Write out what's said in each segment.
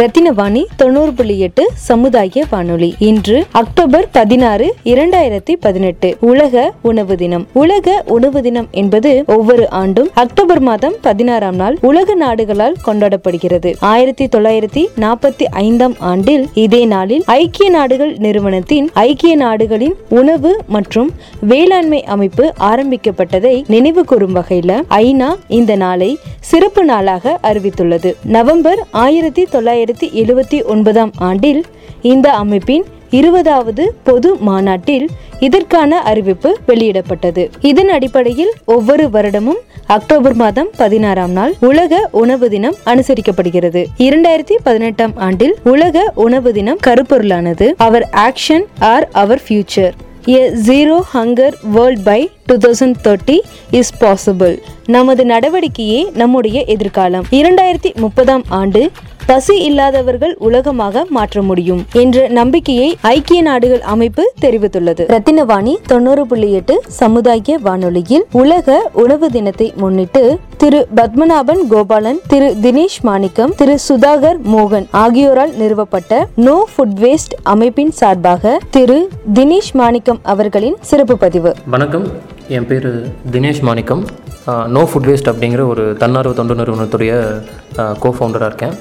ரத்தினவாணி தொண்ணூறு புள்ளி எட்டு சமுதாய வானொலி. இன்று அக்டோபர் பதினாறு இரண்டாயிரத்தி பதினெட்டு. உலக உணவு தினம். உலக உணவு தினம் என்பது ஒவ்வொரு ஆண்டும் அக்டோபர் மாதம் பதினாறாம் நாள் உலக நாடுகளால் கொண்டாடப்படுகிறது. ஆயிரத்தி தொள்ளாயிரத்தி நாற்பத்தி ஐந்தாம் ஆண்டில் இதே நாளில் ஐக்கிய நாடுகள் நிறுவனத்தின் ஐக்கிய நாடுகளின் உணவு மற்றும் வேளாண்மை அமைப்பு ஆரம்பிக்கப்பட்டதை நினைவு கூறும் வகையில ஐநா இந்த நாளை சிறப்பு நாளாக அறிவித்துள்ளது. நவம்பர் ஆயிரத்தி தொள்ளாயிரத்தி எழுபத்தி ஒன்பதாம் ஆண்டில் இந்த அமைப்பின் இருபதாவது பொது மாநாட்டில் இதற்கான அறிவிப்பு வெளியிடப்பட்டது. இதன் அடிப்படையில் ஒவ்வொரு வருடமும் அக்டோபர் மாதம் பதினாறாம் நாள் உலக உணவு தினம் அனுசரிக்கப்படுகிறது. இரண்டாயிரத்தி பதினெட்டாம் ஆண்டில் உலக உணவு தினம் கருப்பொருளானது. Our action are our future. A zero hunger world by two thousand thirty is possible நமது நடவடிக்கையே நம்முடைய எதிர்காலம். இரண்டாயிரத்தி முப்பதாம் ஆண்டு பசி இல்லாதவர்கள் உலகமாக மாற்ற முடியும் என்ற நம்பிக்கையை ஐக்கிய நாடுகள் அமைப்பு தெரிவித்துள்ளது. ரத்தினவாணி தொண்ணூறு புள்ளி எட்டு சமுதாய வானொலியில் உலக உணவு தினத்தை முன்னிட்டு திரு பத்மநாபன் கோபாலன் திரு தினேஷ் மாணிக்கம் திரு சுதாகர் மோகன் ஆகியோரால் நிறுவப்பட்ட நோ ஃபுட் வேஸ்ட் அமைப்பின் சார்பாக திரு தினேஷ் மாணிக்கம் அவர்களின் சிறப்பு பதிவு. வணக்கம். என் பேர் Dinesh Manickam. No food waste அப்படிங்கிற ஒரு தன்னார்வ தொண்டு நிறுவனத்துடைய கோ ஃபவுண்டராக இருக்கேன்.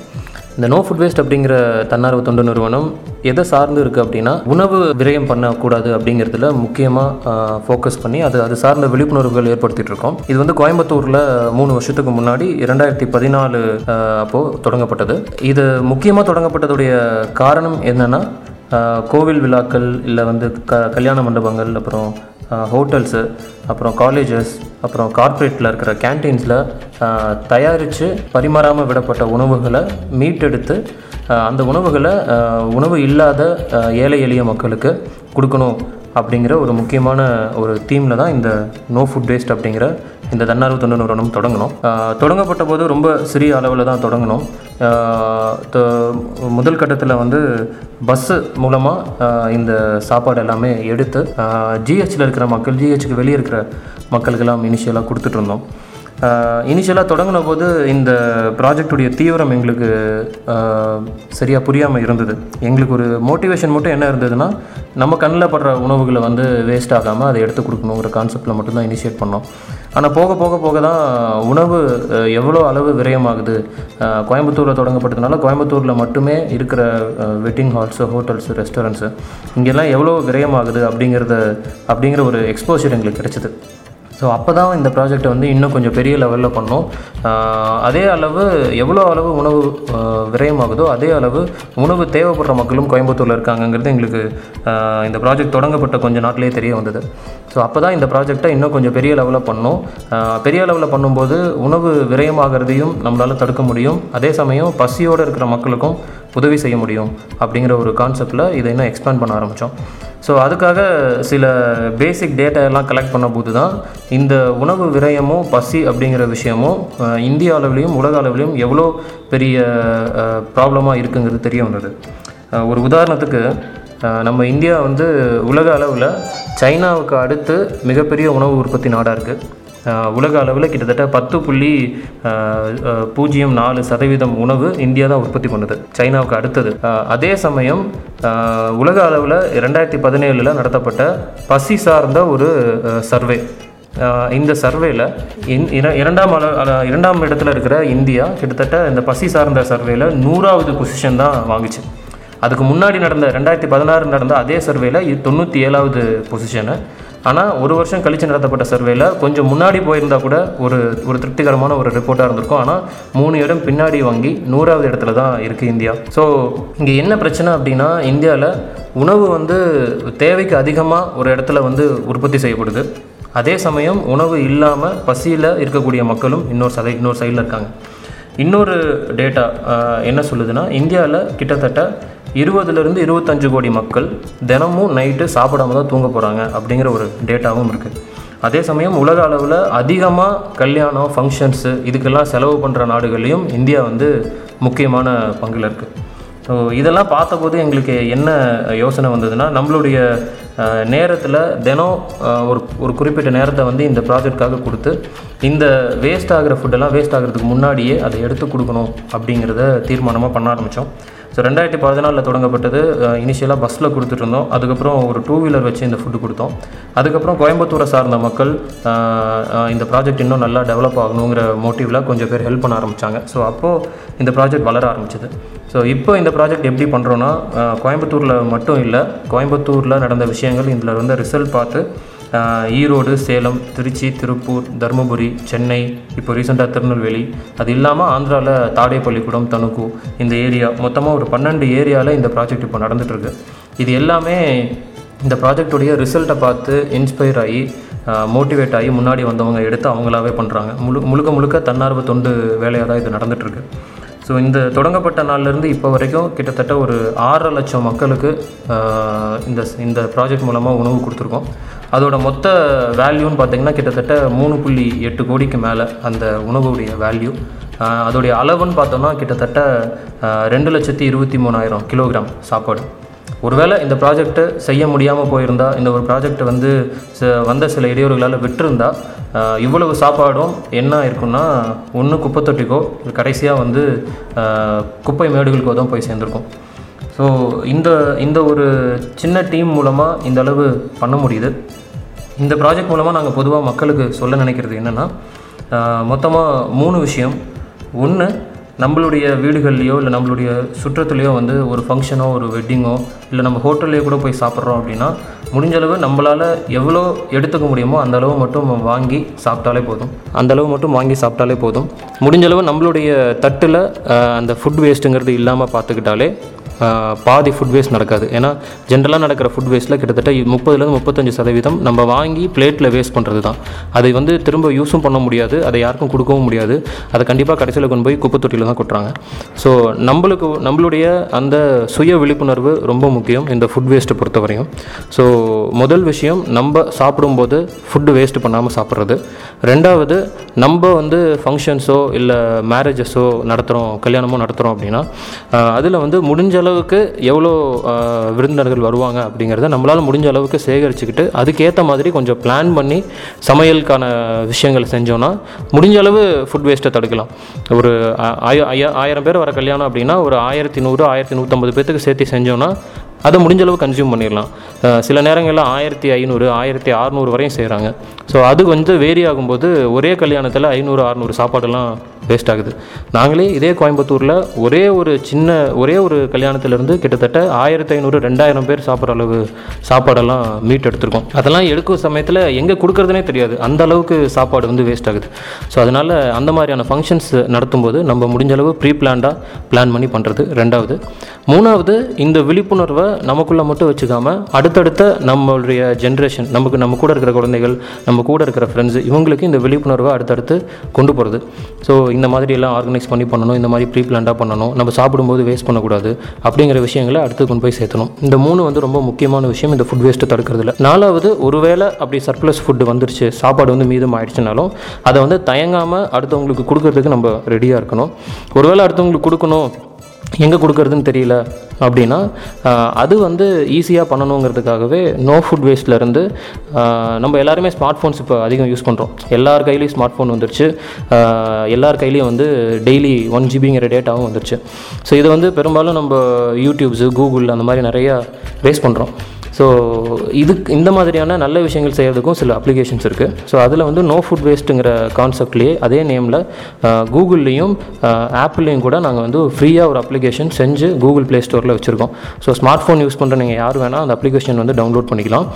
இந்த நோ ஃபுட் வேஸ்ட் அப்படிங்கிற தன்னார்வ தொண்டு நிறுவனம் எதை சார்ந்து இருக்குது அப்படின்னா உணவு விரயம் பண்ணக்கூடாது அப்படிங்கிறதுல முக்கியமாக ஃபோக்கஸ் பண்ணி அது அது சார்ந்த விழிப்புணர்வுகள் ஏற்படுத்திகிட்டு இருக்கோம். இது வந்து கோயம்புத்தூரில் மூணு வருஷத்துக்கு முன்னாடி இரண்டாயிரத்தி பதினாலு அப்போது தொடங்கப்பட்டது. இது முக்கியமாக தொடங்கப்பட்டதுடைய காரணம் என்னென்னா கோவில் விழாக்கள் இல்லை வந்து க கல்யாண மண்டபங்கள் அப்புறம் ஹோட்டல்ஸு அப்புறம் காலேஜஸ் அப்புறம் கார்ப்பரேட்டில் இருக்கிற கேன்டீன்ஸில் தயாரித்து பரிமாறாமல் விடப்பட்ட உணவுகளை மீட்டெடுத்து அந்த உணவுகளை உணவு இல்லாத ஏழை எளிய மக்களுக்கு கொடுக்கணும். அப்படிங்கிற ஒரு முக்கியமான ஒரு தீமில் தான் இந்த நோ ஃபுட் வேஸ்ட் அப்படிங்கிற இந்த தன்னார்வ தொண்டு நிறுவனம் தொடங்கணும் தொடங்கப்பட்ட போது ரொம்ப சிறிய அளவில் தான் தொடங்கணும். முதல் கட்டத்தில் வந்து பஸ்ஸு மூலமாக இந்த சாப்பாடு எல்லாமே எடுத்து ஜிஹெச்சில் இருக்கிற மக்கள் ஜிஹெச்சுக்கு வெளியே இருக்கிற மக்களுக்கெல்லாம் இனிஷியலாக கொடுத்துட்ருந்தோம் இனிஷியலாக தொடங்கின போது இந்த ப்ராஜெக்டுடைய தீவிரம் எங்களுக்கு சரியாக புரியாமல் இருந்தது. எங்களுக்கு ஒரு மோட்டிவேஷன் மட்டும் என்ன இருந்ததுன்னா நம்ம கண்ணில் படுற உணவுகளை வந்து வேஸ்ட் ஆகாமல் அதை எடுத்து கொடுக்கணுங்கிற கான்செப்டில் மட்டும்தான் இனிஷியேட் பண்ணோம். ஆனால் போக போக போக தான் உணவு எவ்வளோ அளவு விரயமாகுது. கோயம்புத்தூரில் தொடங்கப்பட்டதுனால கோயம்புத்தூரில் மட்டுமே இருக்கிற வெட்டிங் ஹால்ஸு ஹோட்டல்ஸு ரெஸ்டாரண்ட்ஸு இங்கெல்லாம் எவ்வளோ விரயமாகுது அப்படிங்கிறத அப்படிங்கிற ஒரு எக்ஸ்போஷர் எங்களுக்கு கிடைச்சிது. ஸோ அப்போ தான் இந்த ப்ராஜெக்டை வந்து இன்னும் கொஞ்சம் பெரிய லெவலில் பண்ணோம். அதே அளவு எவ்வளோ அளவு உணவு விரயமாகுதோ அதே அளவு உணவு தேவைப்படுற மக்களும் கோயம்புத்தூரில் இருக்காங்கங்கிறது எங்களுக்கு இந்த ப்ராஜெக்ட் தொடங்கப்பட்ட கொஞ்சம் நாட்டிலே தெரிய வந்தது. ஸோ அப்போ தான் இந்த ப்ராஜெக்டை இன்னும் கொஞ்சம் பெரிய லெவலில் பண்ணோம். பெரிய லெவலில் பண்ணும்போது உணவு விரயமாகிறதையும் நம்மளால் தடுக்க முடியும். அதே சமயம் பசியோடு இருக்கிற மக்களுக்கும் உதவி செய்ய முடியும் அப்படிங்கிற ஒரு கான்செப்டில் இதை இன்னும் எக்ஸ்பேண்ட் பண்ண ஆரம்பித்தோம் ஸோ அதுக்காக சில பேசிக் டேட்டா எல்லாம் கலெக்ட் பண்ண போது தான். இந்த உணவு விரயமும் பசி அப்படிங்கிற விஷயமும் இந்திய அளவுலேயும் உலக அளவுலேயும் எவ்வளோ பெரிய ப்ராப்ளமாக இருக்குங்கிறது தெரிய வந்தது. ஒரு உதாரணத்துக்கு நம்ம இந்தியா வந்து உலக அளவில் சைனாவுக்கு அடுத்து மிகப்பெரிய உணவு உற்பத்தி நாடாக இருக்குது உலக அளவில் கிட்டத்தட்ட பத்து புள்ளி பூஜ்ஜியம் நாலு சதவீதம் உணவு இந்தியா தான் உற்பத்தி பண்ணுது. சைனாவுக்கு அடுத்தது. அதே சமயம் உலக அளவில் ரெண்டாயிரத்தி பதினேழில் நடத்தப்பட்ட பசி சார்ந்த ஒரு சர்வே. இந்த சர்வேல இரண்டாம் இரண்டாம் இடத்துல இருக்கிற இந்தியா கிட்டத்தட்ட இந்த பசி சார்ந்த சர்வேல நூறாவது பொசிஷன் தான் வாங்குச்சு. அதுக்கு முன்னாடி நடந்த ரெண்டாயிரத்தி பதினாறு நடந்த அதே சர்வேல தொண்ணூற்றி ஏழாவது பொசிஷனு ஆனால் ஒரு வருஷம் கழித்து நடத்தப்பட்ட சர்வேயில் கொஞ்சம் முன்னாடி போயிருந்தால் கூட ஒரு ஒரு திருப்திகரமான ஒரு ரிப்போர்ட்டாக இருந்திருக்கும். ஆனால் மூணு இடம் பின்னாடி வாங்கி நூறாவது இடத்துல தான் இருக்குது இந்தியா. ஸோ இங்கே என்ன பிரச்சனை அப்படின்னா இந்தியாவில் உணவு வந்து தேவைக்கு அதிகமாக ஒரு இடத்துல வந்து உற்பத்தி செய்யப்படுது. அதே சமயம் உணவு இல்லாமல் பசியில் இருக்கக்கூடிய மக்களும் இன்னொரு சதை இன்னொரு சைடில் இருக்காங்க. இன்னொரு டேட்டா என்ன சொல்லுதுன்னா இந்தியாவில் கிட்டத்தட்ட இருபதுலேருந்து இருபத்தஞ்சு கோடி மக்கள் தினமும் நைட்டு சாப்பிடாம தான் தூங்க போகிறாங்க அப்படிங்கிற ஒரு டேட்டாவும் இருக்குது அதே சமயம் உலக அளவில் அதிகமாக கல்யாணம் ஃபங்க்ஷன்ஸு இதுக்கெல்லாம் செலவு பண்ணுற நாடுகள்லேயும் இந்தியா வந்து முக்கியமான பங்கில் இருக்குது ஸோ இதெல்லாம் பார்த்தபோது எங்களுக்கு என்ன யோசனை வந்ததுன்னா நம்மளுடைய நேரத்தில் தினம் ஒரு ஒரு குறிப்பிட்ட நேரத்தை வந்து இந்த ப்ராஜெக்ட்காக கொடுத்து இந்த வேஸ்ட் ஆகிற ஃபுட்டெல்லாம் வேஸ்ட் ஆகிறதுக்கு முன்னாடியே அதை எடுத்து கொடுக்கணும் அப்படிங்கிறத தீர்மானமாக பண்ண ஆரம்பித்தோம் ஸோ ரெண்டாயிரத்தி பதினாலில் தொடங்கப்பட்டது இனிஷியலாக பஸ்ஸில் கொடுத்துட்ருந்தோம் அதுக்கப்புறம் ஒரு டூ வீலர் வச்சு இந்த ஃபுட்டு கொடுத்தோம். அதுக்கப்புறம் கோயம்புத்தூரை சார்ந்த மக்கள் இந்த ப்ராஜெக்ட் இன்னும் நல்லா டெவலப் ஆகணுங்கிற மோட்டிவில் கொஞ்சம் பேர் ஹெல்ப் பண்ண ஆரம்பித்தாங்க ஸோ அப்போது இந்த ப்ராஜெக்ட் வளர ஆரம்பிச்சது. ஸோ இப்போ இந்த ப்ராஜெக்ட் எப்படி பண்ணுறோன்னா கோயம்புத்தூரில் மட்டும் இல்லை கோயம்புத்தூரில் நடந்த விஷயங்கள் இதில் வந்து ரிசல்ட் பார்த்து ஈரோடு சேலம் திருச்சி திருப்பூர் தருமபுரி சென்னை இப்போ ரீசெண்டாக திருநெல்வேலி. அது இல்லாமல் ஆந்திராவில் தாடேப்பள்ளிக்கூடம் தணுக்கு இந்த ஏரியா. மொத்தமாக ஒரு பன்னெண்டு ஏரியாவில் இந்த ப்ராஜெக்ட் இப்போ நடந்துகிட்ருக்கு இது எல்லாமே இந்த ப்ராஜெக்டுடைய ரிசல்ட்டை பார்த்து இன்ஸ்பயர் ஆகி மோட்டிவேட் ஆகி முன்னாடி வந்தவங்க எடுத்து அவங்களாவே பண்ணுறாங்க முழு முழுக்க முழுக்க தன்னார்வ தொண்டு வேலையாக தான் இது நடந்துகிட்ருக்கு ஸோ இந்த தொடங்கப்பட்ட நாள்லேருந்து இப்போ வரைக்கும் கிட்டத்தட்ட ஒரு ஆறரை லட்சம் மக்களுக்கு இந்த இந்த ப்ராஜெக்ட் மூலமாக உணவு கொடுத்துருக்கோம். அதோட மொத்த வேல்யூன்னு பார்த்தீங்கன்னா கிட்டத்தட்ட மூணு புள்ளி எட்டு கோடிக்கு மேலே அந்த உணவுடைய வேல்யூ அதோடைய அளவுன்னு பார்த்தோம்னா கிட்டத்தட்ட ரெண்டு லட்சத்தி இருபத்தி மூணாயிரம் கிலோகிராம் சாப்பாடு. ஒருவேளை இந்த ப்ராஜெக்ட்டு செய்ய முடியாமல் போயிருந்தால் இந்த ஒரு ப்ராஜெக்ட் வந்து ச- வந்த சில இடையூறுகளால் விட்டுருந்தா இவ்வளவு சாப்பாடும் என்ன இருக்குன்னா ஒன்று குப்பை தொட்டிக்கோ கடைசியாக வந்து குப்பை மேடுகளுக்கோ தான் போய் சேர்ந்துருக்கும். ஸோ இந்த இந்த ஒரு சின்ன டீம் மூலமாக இந்த அளவு பண்ண முடியுது. இந்த ப்ராஜெக்ட் மூலமாக நாங்கள் பொதுவாக மக்களுக்கு சொல்ல நினைக்கிறது என்னென்னா மொத்தமாக மூணு விஷயம். ஒன்று நம்மளுடைய வீடுகள்லையோ இல்லை நம்மளுடைய சுற்றத்துலேயோ வந்து ஒரு ஃபங்க்ஷனோ ஒரு வெட்டிங்கோ இல்லை நம்ம ஹோட்டல்லையோ கூட போய் சாப்பிட்றோம் அப்படின்னா முடிஞ்சளவு நம்மளால் எவ்வளோ எடுத்துக்க முடியுமோ அந்த அளவு மட்டும் நம்ம வாங்கி சாப்பிட்டாலே போதும். அந்த அளவு மட்டும் வாங்கி சாப்பிட்டாலே போதும். முடிஞ்ச அளவு நம்மளுடைய தட்டில் அந்த ஃபுட் வேஸ்ட்டுங்கிறது இல்லாமல் பார்த்துக்கிட்டாலே பாதி ஃபுட் வேஸ்ட் நடக்காது. ஏன்னா ஜென்ரலாக நடக்கிற ஃபுட் வேஸ்ட்டில் கிட்டத்தட்ட முப்பதுலேருந்து முப்பத்தஞ்சு சதவீதம் நம்ம வாங்கி பிளேட்டில் வேஸ்ட் பண்ணுறது தான். அதை வந்து திரும்ப யூஸும் பண்ண முடியாது. அதை யாருக்கும் கொடுக்கவும் முடியாது. அதை கண்டிப்பாக கடைசியில் கொண்டு போய் குப்பை தொட்டியில் தான் கொட்டுறாங்க. ஸோ நம்மளுக்கு நம்மளுடைய அந்த சுய விழிப்புணர்வு ரொம்ப முக்கியம் இந்த ஃபுட் வேஸ்ட்டை பொறுத்தவரையும். ஸோ முதல் விஷயம் நம்ம சாப்பிடும்போது ஃபுட்டு வேஸ்ட் பண்ணாமல் சாப்பிட்றது. ரெண்டாவது நம்ம வந்து ஃபங்க்ஷன்ஸோ இல்லை மேரேஜஸோ நடத்துகிறோம் கல்யாணமோ நடத்துகிறோம் அப்படின்னா அதில் வந்து முடிஞ்ச அளவுக்கு எவ்வளோ விருந்தினர்கள் வருவாங்க அப்படிங்கிறத நம்மளால் முடிஞ்ச அளவுக்கு சேகரிச்சுக்கிட்டு அதுக்கேற்ற மாதிரி கொஞ்சம் பிளான் பண்ணி சமையலுக்கான விஷயங்கள் செஞ்சோன்னா முடிஞ்ச அளவு ஃபுட் வேஸ்ட்டை தடுக்கலாம். ஒரு ஆயிரம் பேர் வர கல்யாணம் அப்படின்னா ஒரு ஆயிரத்தி நூறு ஆயிரத்தி நூற்றம்பது பேர்த்துக்கு சேர்த்து செஞ்சோன்னா அதை முடிஞ்ச அளவு கன்சியூம் பண்ணிடலாம். சில நேரங்களில் ஆயிரத்தி ஐநூறு ஆயிரத்தி அறநூறு வரையும் செய்கிறாங்க ஸோ அது வந்து வேரி ஆகும்போது ஒரே கல்யாணத்தில் ஐநூறு அறநூறு சாப்பாடெல்லாம் வேஸ்ட் ஆகுது. நாங்களே இதே கோயம்புத்தூரில் ஒரே ஒரு சின்ன ஒரே ஒரு கல்யாணத்துலேருந்து கிட்டத்தட்ட ஆயிரத்தி ஐநூறு ரெண்டாயிரம் பேர் சாப்பிட்ற அளவு சாப்பாடெல்லாம் மீட் எடுத்திருக்கோம். அதெல்லாம் எடுக்கும் சமயத்தில் எங்கே கொடுக்குறதுனே தெரியாது. அந்த அளவுக்கு சாப்பாடு வந்து வேஸ்ட் ஆகுது. ஸோ அதனால் அந்த மாதிரியான ஃபங்க்ஷன்ஸ் நடத்தும்போது நம்ம முடிஞ்ச அளவு ப்ரீ பிளான்டாக பிளான் பண்ணி பண்ணுறது ரெண்டாவது. மூணாவது இந்த விழிப்புணர்வை நமக்குள்ளே மட்டும் வச்சுக்காமல் அடுத்தடுத்த நம்மளுடைய ஜென்ரேஷன் நமக்கு நம்ம கூட இருக்கிற குழந்தைகள் நம்ம கூட இருக்கிற ஃப்ரெண்ட்ஸ் இவங்களுக்கு இந்த விழிப்புணர்வை அடுத்தடுத்து கொண்டு போகிறது ஸோ இந்த மாதிரி எல்லாம் ஆர்கனைஸ் பண்ணி பண்ணணும் இந்த மாதிரி ப்ரீ பிளான்டாக பண்ணணும் நம்ம சாப்பிடும்போது வேஸ்ட் பண்ணக்கூடாது அப்படிங்கிற விஷயங்களை அடுத்து கொண்டு போய் சேர்த்தணும். இந்த மூணு வந்து ரொம்ப முக்கியமான விஷயம் இந்த ஃபுட் வேஸ்ட்டு தடுக்கிறதுல. நாலாவது ஒருவேளை அப்படி சர்ப்ளஸ் ஃபுட்டு வந்துருச்சு சாப்பாடு வந்து மீதம் ஆயிடுச்சுனாலும் அதை வந்து தயங்காமல் அடுத்தவங்களுக்கு கொடுக்கறதுக்கு நம்ம ரெடியாக இருக்கணும். ஒருவேளை அடுத்தவங்களுக்கு கொடுக்கணும் எங்கே கொடுக்குறதுன்னு தெரியல அப்படின்னா அது வந்து ஈஸியாக பண்ணணுங்கிறதுக்காகவே நோ ஃபுட் வேஸ்ட்லேருந்து நம்ம எல்லாருமே ஸ்மார்ட் ஃபோன்ஸ் இப்போ அதிகம் யூஸ் பண்ணுறோம் எல்லார் கையிலையும் ஸ்மார்ட் ஃபோன் வந்துருச்சு எல்லார் கையிலையும் வந்து டெய்லி ஒன் ஜிபிங்கிற டேட்டாவும் வந்துருச்சு. ஸோ இது வந்து பெரும்பாலும் நம்ம யூடியூப்ஸு கூகுள் அந்த மாதிரி நிறையா வேஸ்ட் பண்ணுறோம் ஸோ இதுக்கு இந்த மாதிரியான நல்ல விஷயங்கள் செய்கிறதுக்கும் சில அப்ளிகேஷன்ஸ் இருக்குது ஸோ அதில் வந்து நோ ஃபுட் வேஸ்ட்டுங்கிற கான்செப்ட்லேயே அதே நேமில் கூகுள்லேயும் ஆப்பிள்லேயும் கூட நாங்கள் வந்து ஃப்ரீயாக ஒரு அப்ளிகேஷன் செஞ்சு கூகுள் ப்ளே ஸ்டோரில் வச்சுருக்கோம். ஸோ ஸ்மார்ட் ஃபோன் யூஸ் பண்ணுற நீங்கள் யார் வேணால் அந்த அப்ளிகேஷன் வந்து டவுன்லோட் பண்ணிக்கலாம்.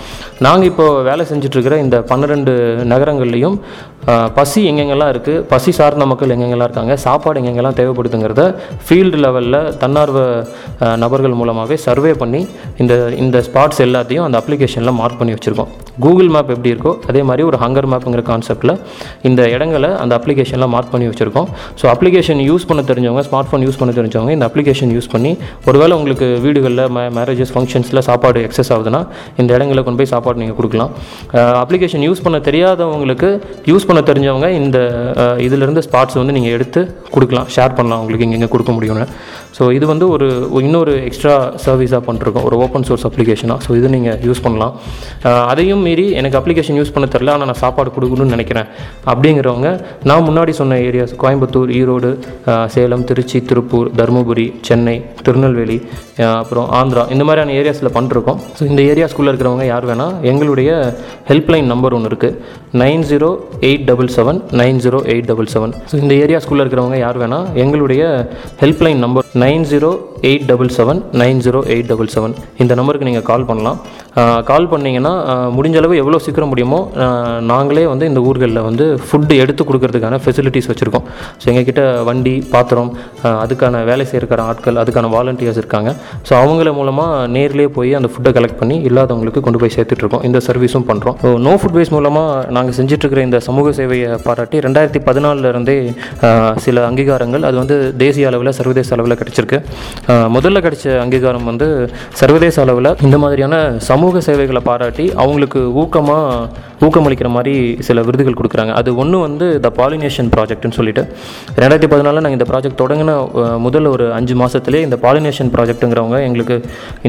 நாங்கள் இப்போ வேலை செஞ்சிட்ருக்கிற இந்த பன்னிரெண்டு நகரங்கள்லேயும் பசி எங்கெங்கெல்லாம் இருக்குது பசி சார்ந்த மக்கள் எங்கெங்கெல்லாம் இருக்காங்க? சாப்பாடு எங்கெங்கெல்லாம் தேவைப்படுதுங்கிறத ஃபீல்டு லெவலில் தன்னார்வ நபர்கள் மூலமாகவே சர்வே பண்ணி இந்த இந்த ஸ்பாட்ஸ் எல்லாத்தையும் அந்த அப்ளிகேஷனில் மார்க் பண்ணி வச்சுருக்கோம். கூகுள் மேப் எப்படி இருக்கோ அதே மாதிரி ஒரு ஹங்கர் மேப்புங்கிற கான்செப்டில் இந்த இடங்களை அந்த அப்ளிகேஷனில் மார்க் பண்ணி வச்சுருக்கோம். ஸோ அப்ளிகேஷன் யூஸ் பண்ண தெரிஞ்சவங்க ஸ்மார்ட் ஃபோன் யூஸ் பண்ண தெரிஞ்சவங்க இந்த அப்ளிகேஷன் யூஸ் பண்ணி ஒருவேளை உங்களுக்கு வீடுகளில் மே மேரேஜஸ் ஃபங்க்ஷன்ஸில் சாப்பாடு எக்ஸஸ் ஆகுதுன்னா இந்த இடங்களை கொண்டு போய் சாப்பாடு நீங்கள் கொடுக்கலாம். அப்ளிகேஷன் யூஸ் பண்ண தெரியாதவங்களுக்கு யூஸ் பண்ண தெரிஞ்சவங்க இந்த இதிலிருந்து ஸ்பாட்ஸ் வந்து நீங்கள் எடுத்து கொடுக்கலாம். ஷேர் பண்ணலாம். உங்களுக்கு இங்கே கொடுக்க முடியும்னு. ஸோ இது வந்து ஒரு இன்னொரு எக்ஸ்ட்ரா சர்வீஸாக பண்ணிருக்கோம். ஒரு ஓப்பன் சோர்ஸ் அப்ளிகேஷனாக ஸோ இது நீங்கள் யூஸ் பண்ணலாம். அதையும் மீறி எனக்கு அப்ளிகேஷன் யூஸ் பண்ண தெரில ஆனால் நான் சாப்பாடு கொடுக்கணும்னு நினைக்கிறேன். அப்படிங்கிறவங்க நான் முன்னாடி சொன்ன ஏரியாஸ் கோயம்புத்தூர் ஈரோடு சேலம் திருச்சி திருப்பூர் தருமபுரி சென்னை திருநெல்வேலி அப்புறம் ஆந்திரா இந்த மாதிரியான ஏரியாஸில் பண்ணிருக்கோம். ஸோ இந்த ஏரியாஸ்குள்ளே இருக்கிறவங்க யார் வேணால் எங்களுடைய ஹெல்ப்லைன் நம்பர் ஒன்று இருக்குது nine zero eight double seven nine zero eight double seven. So இந்த ஏரியாஸ்குள்ளே இருக்கிறவங்க யார் வேணால் எங்களுடைய helpline number nine zero eight double seven nine zero eight double seven. இந்த நம்பருக்கு நீங்கள் கால் பண்ணலாம். கால் பண்ணிங்கன்னா முடிஞ்சளவு எவ்வளோ சீக்கிரம் முடியுமோ நாங்களே வந்து இந்த ஊர்களில் வந்து ஃபுட்டு எடுத்து கொடுக்கறதுக்கான ஃபெசிலிட்டிஸ் வச்சுருக்கோம். ஸோ எங்ககிட்ட வண்டி பாத்திரம் அதுக்கான வேலை செய்கிற ஆட்கள் அதுக்கான வாலண்டியர்ஸ் இருக்காங்க. ஸோ அவங்கள மூலமாக நேர்லேயே போய் அந்த ஃபுட்டை கலெக்ட் பண்ணி இல்லாதவங்களுக்கு கொண்டு போய் சேர்த்துட்ருக்கோம் இந்த சர்வீஸும் பண்ணுறோம் ஸோ நோ ஃபுட் வேஸ்ட் மூலமாக நாங்கள் செஞ்சிட்ருக்கிற இந்த சமூக சேவையை பாராட்டி ரெண்டாயிரத்தி பதினாலிருந்தே சில அங்கீகாரங்கள் அது வந்து தேசிய அளவில் சர்வதேச அளவில் கிடச்சிருக்கு. முதல்ல கிடைச்ச அங்கீகாரம் வந்து சர்வதேச அளவில் இந்த மாதிரியான சமூக சேவைகளை பாராட்டி அவங்களுக்கு ஊக்கமாக ஊக்கமளிக்கிற மாதிரி சில விருதுகள் கொடுக்குறாங்க. அது ஒன்று வந்து த பாலினேஷன் ப்ராஜெக்ட்னு சொல்லிட்டு. ரெண்டாயிரத்தி பதினாலில் நாங்கள் இந்த ப்ராஜெக்ட் தொடங்கின முதல் ஒரு அஞ்சு மாதத்துலேயே இந்த பாலினேஷன் ப்ராஜெக்ட்டுங்கிறவங்க எங்களுக்கு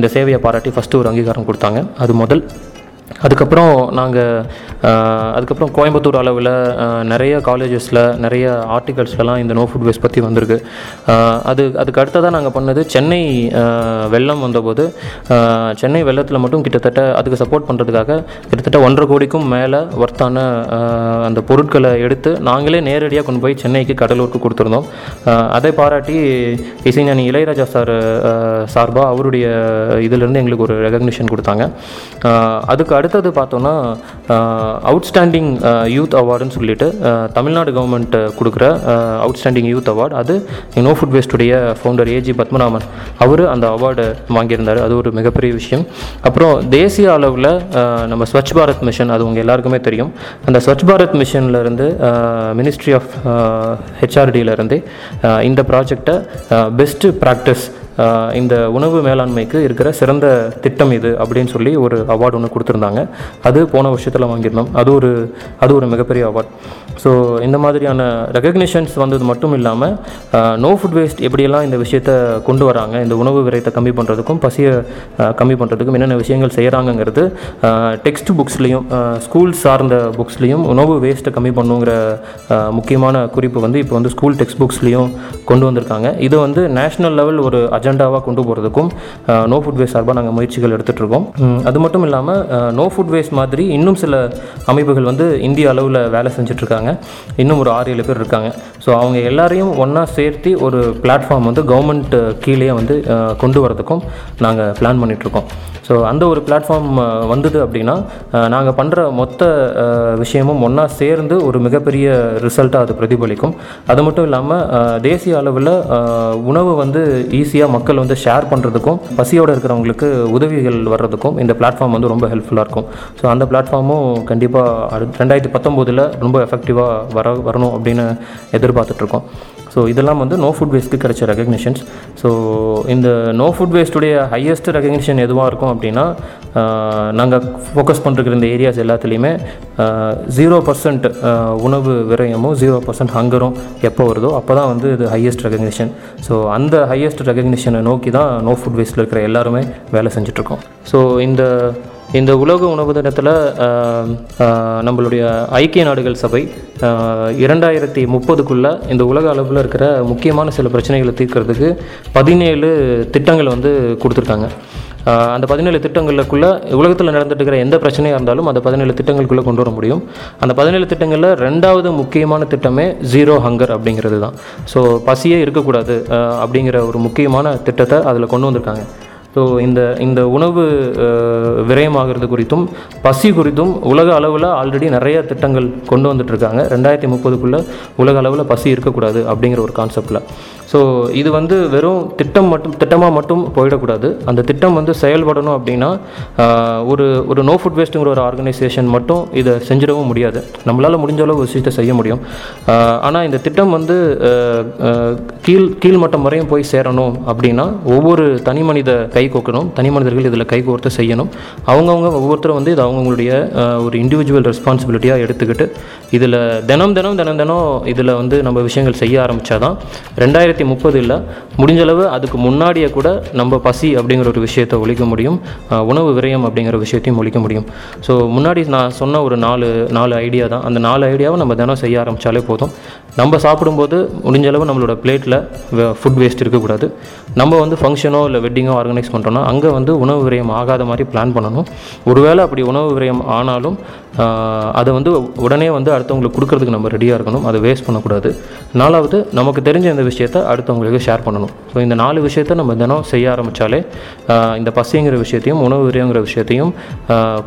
இந்த சேவையை பாராட்டி ஃபஸ்ட்டு ஒரு அங்கீகாரம் கொடுத்தாங்க. அது முதல். அதுக்கப்புறம் நாங்கள் அதுக்கப்புறம் கோயம்புத்தூர் அளவில் நிறைய காலேஜஸில் நிறைய ஆர்டிகல்ஸ்லலாம் இந்த நோ ஃபுட் வேஸ்ட் பற்றி வந்திருக்கு. அது அதுக்கு அடுத்ததாக நாங்கள் பண்ணது சென்னை வெள்ளம் வந்தபோது சென்னை வெள்ளத்தில் மட்டும் கிட்டத்தட்ட அதுக்கு சப்போர்ட் பண்ணுறதுக்காக கிட்டத்தட்ட ஒன்றரை கோடிக்கும் மேலே ஒர்த்தான அந்த பொருட்களை எடுத்து நாங்களே நேரடியாக கொண்டு போய் சென்னைக்கு கடலூருக்கு கொடுத்துருந்தோம். அதை பாராட்டி இசைஞானி இளையராஜா சார் சார்பாக அவருடைய இதிலிருந்து எங்களுக்கு ஒரு ரெகக்னிஷன் கொடுத்தாங்க. அதுக்கு அடுத்தது பார்த்தோன்னா அவுட்ஸ்டாண்டிங் யூத் அவார்டுன்னு சொல்லிட்டு தமிழ்நாடு கவர்மெண்ட் கொடுக்குற அவுட்ஸ்டாண்டிங் யூத் அவார்டு அது நோ ஃபுட் வேஸ்டுடைய ஃபவுண்டர் ஏஜி பத்மநாபன் அவர் அந்த அவார்டு வாங்கியிருந்தார். அது ஒரு மிகப்பெரிய விஷயம். அப்புறம் தேசிய அளவில் நம்ம ஸ்வச் பாரத் மிஷன் அது உங்கள் எல்லாருக்குமே தெரியும். அந்த ஸ்வச் பாரத் மிஷன்லேருந்து மினிஸ்ட்ரி ஆஃப் ஹெச்ஆர்டியிலேருந்து இந்த ப்ராஜெக்டை பெஸ்ட்டு ப்ராக்டிஸ் இந்த உணவு மேலாண்மைக்கு இருக்கிற சிறந்த திட்டம் இது அப்படின்னு சொல்லி ஒரு அவார்டு ஒன்று கொடுத்துருந்தாங்க. அது போன வருஷத்தில் வாங்கியிருந்தோம். அது ஒரு அது ஒரு மிகப்பெரிய அவார்ட் ஸோ இந்த மாதிரியான ரெகக்னிஷன்ஸ் வந்தது மட்டும் இல்லாமல் நோ ஃபுட் வேஸ்ட் எப்படியெல்லாம் இந்த விஷயத்தை கொண்டு வராங்க இந்த உணவு விரயத்தை கம்மி பண்ணுறதுக்கும் பசியை கம்மி பண்ணுறதுக்கும் என்னென்ன விஷயங்கள் செய்கிறாங்கங்கிறது டெக்ஸ்ட் புக்ஸ்லேயும் ஸ்கூல் சார்ந்த புக்ஸ்லேயும் உணவு வேஸ்ட்டை கம்மி பண்ணுங்கிற முக்கியமான குறிப்பு வந்து இப்போ வந்து ஸ்கூல் டெக்ஸ்ட் புக்ஸ்லேயும் கொண்டு வந்திருக்காங்க. இது வந்து நேஷ்னல் லெவல் ஒரு அஜெண்டாவாக கொண்டு போகிறதுக்கும் நோ ஃபுட் வேஸ்ட் சார்பாக நாங்கள் முயற்சிகள் எடுத்துகிட்டு இருக்கோம் அது மட்டும் இல்லாமல் நோ ஃபுட் வேஸ்ட் மாதிரி இன்னும் சில அமைப்புகள் வந்து இந்திய அளவில் வேலை செஞ்சுட்டு இருக்காங்க. இன்னும் ஒரு ஆறு ஏழு பேர் இருக்காங்க. ஸோ அவங்க எல்லாரையும் ஒன்றா சேர்த்து ஒரு பிளாட்ஃபார்ம் வந்து கவர்மெண்ட் கீழேயே வந்து கொண்டு வரதுக்கும் நாங்கள் பிளான் பண்ணிகிட்ருக்கோம் ஸோ அந்த ஒரு பிளாட்ஃபார்ம் வந்தது அப்படின்னா நாங்கள் பண்ணுற மொத்த விஷயமும் ஒன்றா சேர்ந்து ஒரு மிகப்பெரிய ரிசல்ட்டாக அது பிரதிபலிக்கும். அது மட்டும் இல்லாமல் தேசிய அளவில் உணவு வந்து ஈஸியாக மக்கள் வந்து ஷேர் பண்ணுறதுக்கும் பசியோடு இருக்கிறவங்களுக்கு உதவிகள் வர்றதுக்கும் இந்த பிளாட்ஃபார்ம் வந்து ரொம்ப ஹெல்ப்ஃபுல்லாக இருக்கும். ஸோ அந்த பிளாட்ஃபார்மும் கண்டிப்பாக ரெண்டாயிரத்தி பத்தொம்போதில் ரொம்ப எஃபெக்டிவ் பாசிட்டிவாக வர வரணும் அப்படின்னு எதிர்பார்த்துட்ருக்கோம். ஸோ இதெல்லாம் வந்து நோ ஃபுட் வேஸ்ட்டுக்கு கிடைச்ச ரெகக்னிஷன்ஸ் ஸோ இந்த நோ ஃபுட் வேஸ்ட்டுடைய ஹையஸ்ட் ரெகக்னிஷன் எதுவாக இருக்கும் அப்படின்னா நாங்கள் ஃபோக்கஸ் பண்ணுறக்கிற இந்த ஏரியாஸ் எல்லாத்துலேயுமே ஜீரோ பர்சன்ட் உணவு விரயமும் ஜீரோ பர்சன்ட் ஹங்கரும் எப்போ வருதோ அப்போ தான் வந்து இது ஹையஸ்ட் ரெகக்னிஷன் ஸோ அந்த ஹையஸ்ட் ரெகக்னிஷனை நோக்கி தான் நோ ஃபுட் வேஸ்ட்டில் இருக்கிற எல்லாருமே வேலை செஞ்சுட்ருக்கோம். ஸோ இந்த இந்த உலக உணவு தினத்தில் நம்மளுடைய ஐக்கிய நாடுகள் சபை இரண்டாயிரத்தி முப்பதுக்குள்ளே இந்த உலக அளவில் இருக்கிற முக்கியமான சில பிரச்சனைகளை தீர்க்கறதுக்கு பதினேழு திட்டங்கள் வந்து கொடுத்துருக்காங்க. அந்த பதினேழு திட்டங்களுக்குள்ளே உலகத்தில் நடந்துட்டு இருக்கிற எந்த பிரச்சனையாக இருந்தாலும் அந்த பதினேழு திட்டங்களுக்குள்ளே கொண்டு வர முடியும். அந்த பதினேழு திட்டங்களில் ரெண்டாவது முக்கியமான திட்டமே ஜீரோ ஹங்கர் அப்படிங்கிறது தான் ஸோ பசியே இருக்கக்கூடாது அப்படிங்கிற ஒரு முக்கியமான திட்டத்தை அதில் கொண்டு வந்திருக்காங்க. ஸோ இந்த இந்த உணவு விரயமாகிறது குறித்தும் பசி குறித்தும் உலக அளவில் ஆல்ரெடி நிறைய திட்டங்கள் கொண்டு வந்துட்டுருக்காங்க ரெண்டாயிரத்தி முப்பதுக்குள்ளே உலக அளவில் பசி இருக்கக்கூடாது அப்படிங்கிற ஒரு கான்செப்டில் ஸோ இது வந்து வெறும் திட்டம் மட்டும் திட்டமாக மட்டும் போயிடக்கூடாது. அந்த திட்டம் வந்து செயல்படணும் அப்படின்னா ஒரு ஒரு நோ ஃபுட் வேஸ்ட்டுங்கிற ஒரு ஆர்கனைசேஷன் மட்டும் இதை செஞ்சிடவும் முடியாது. நம்மளால் முடிஞ்ச அளவு விஷயத்தை செய்ய முடியும். ஆனால் இந்த திட்டம் வந்து கீழ் கீழ்மட்டம் வரையும் போய் சேரணும் அப்படின்னா ஒவ்வொரு தனி மனித கை கோக்கணும். தனி மனிதர்கள் இதில் கை கோர்த்து செய்யணும். அவங்கவுங்க ஒவ்வொருத்தரும் வந்து இது அவங்கவுங்களுடைய ஒரு இண்டிவிஜுவல் ரெஸ்பான்சிபிலிட்டியாக எடுத்துக்கிட்டு இதில் தினம் தினம் தினம் தினம் இதில் வந்து நம்ம விஷயங்கள் செய்ய ஆரம்பித்தாதான் ரெண்டாயிரத்தி முப்பது இல்லை முடிஞ்சளவு அதுக்கு முன்னாடியே கூட நம்ம பசி அப்படிங்கிற ஒரு விஷயத்தை ஒழிக்க முடியும். உணவு விரயம் அப்படிங்கிற விஷயத்தையும் ஒழிக்க முடியும். ஸோ முன்னாடி நான் சொன்ன ஒரு நாலு நாலு ஐடியா தான். அந்த நாலு ஐடியாவை நம்ம தினம் செய்ய ஆரம்பித்தாலே போதும். நம்ம சாப்பிடும்போது முடிஞ்ச அளவு நம்மளோட பிளேட்டில் ஃபுட் வேஸ்ட் இருக்கக்கூடாது. நம்ம வந்து ஃபங்க்ஷனோ இல்லை வெட்டிங்கோ ஆர்கனைஸ் பண்ணுறோன்னா அங்கே வந்து உணவு விரயம் ஆகாத மாதிரி பிளான் பண்ணணும். ஒருவேளை அப்படி உணவு விரயம் ஆனாலும் அதை வந்து உடனே வந்து அடுத்தவங்களுக்கு கொடுக்கறதுக்கு நம்ம ரெடியாக இருக்கணும். அதை வேஸ்ட் பண்ணக்கூடாது. நாலாவது நமக்கு தெரிஞ்ச இந்த விஷயத்த அடுத்தவங்களுக்கு ஷேர் பண்ணணும். ஸோ இந்த நாலு விஷயத்தை நம்ம தினம் செய்ய ஆரம்பித்தாலே இந்த பசிங்கிற விஷயத்தையும் உணவு விரயங்கிற விஷயத்தையும்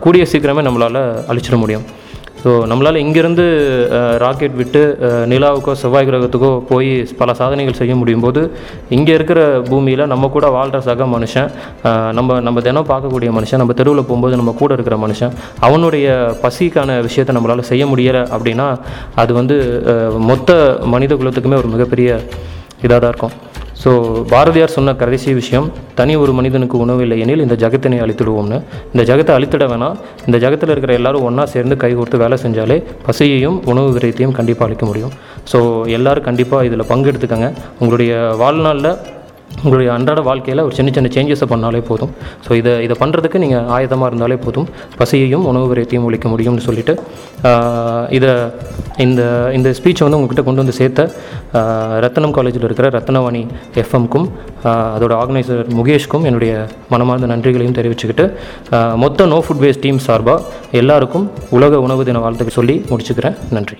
கூடிய சீக்கிரமே நம்மளால் அழிச்சிட முடியும். ஸோ நம்மளால் இங்கேருந்து ராக்கெட் விட்டு நிலாவுக்கோ செவ்வாய் கிரகத்துக்கோ போய் பல சாதனைகள் செய்ய முடியும் போது இங்கே இருக்கிற பூமியில் நம்ம கூட வாழ்கிற சக மனுஷன் நம்ம நம்ம தினம் பார்க்கக்கூடிய மனுஷன் நம்ம தெருவில் போகும்போது நம்ம கூட இருக்கிற மனுஷன் அவனுடைய பசிக்கான விஷயத்தை நம்மளால் செய்ய முடியலை அப்படின்னா அது வந்து மொத்த மனித குலத்துக்குமே ஒரு மிகப்பெரிய இதாக தான் இருக்கும். ஸோ பாரதியார் சொன்ன கடைசி விஷயம் தனி ஒரு மனிதனுக்கு உணவு இல்லை எனில் இந்த ஜகத்தினை அழித்திடுவோம்னு. இந்த ஜகத்தை அழித்திட வேணாம். இந்த ஜகத்தில் இருக்கிற எல்லாரும் ஒன்றா சேர்ந்து கை கொடுத்து வேலை செஞ்சாலே பசியையும் உணவு விரயத்தையும் கண்டிப்பாக அழிக்க முடியும். ஸோ எல்லாரும் கண்டிப்பாக இதில் பங்கெடுத்துக்கங்க. உங்களுடைய வாழ்நாளில் உங்களுடைய அன்றாட வாழ்க்கையில் ஒரு சின்ன சின்ன சேஞ்சஸை பண்ணாலே போதும். ஸோ இதை இதை பண்ணுறதுக்கு நீங்கள் ஆயுதமாக இருந்தாலே போதும். பசியையும் உணவு விரயத்தையும் ஒழிக்க முடியும்னு சொல்லிட்டு இதை இந்த இந்த ஸ்பீச்சை வந்து உங்ககிட்ட கொண்டு வந்து சேர்த்த ரத்னம் காலேஜில் இருக்கிற ரத்னவாணி எஃப்எம்க்கும் அதோட ஆர்கனைசர் முகேஷ்க்கும் என்னுடைய மனமார்ந்த நன்றிகளையும் தெரிவிச்சுக்கிட்டு மொத்த நோ ஃபுட் வேஸ்ட் டீம் சார்பாக எல்லாருக்கும் உலக உணவு தின வாழ்த்துக்கு சொல்லி முடிச்சுக்கிறேன். நன்றி.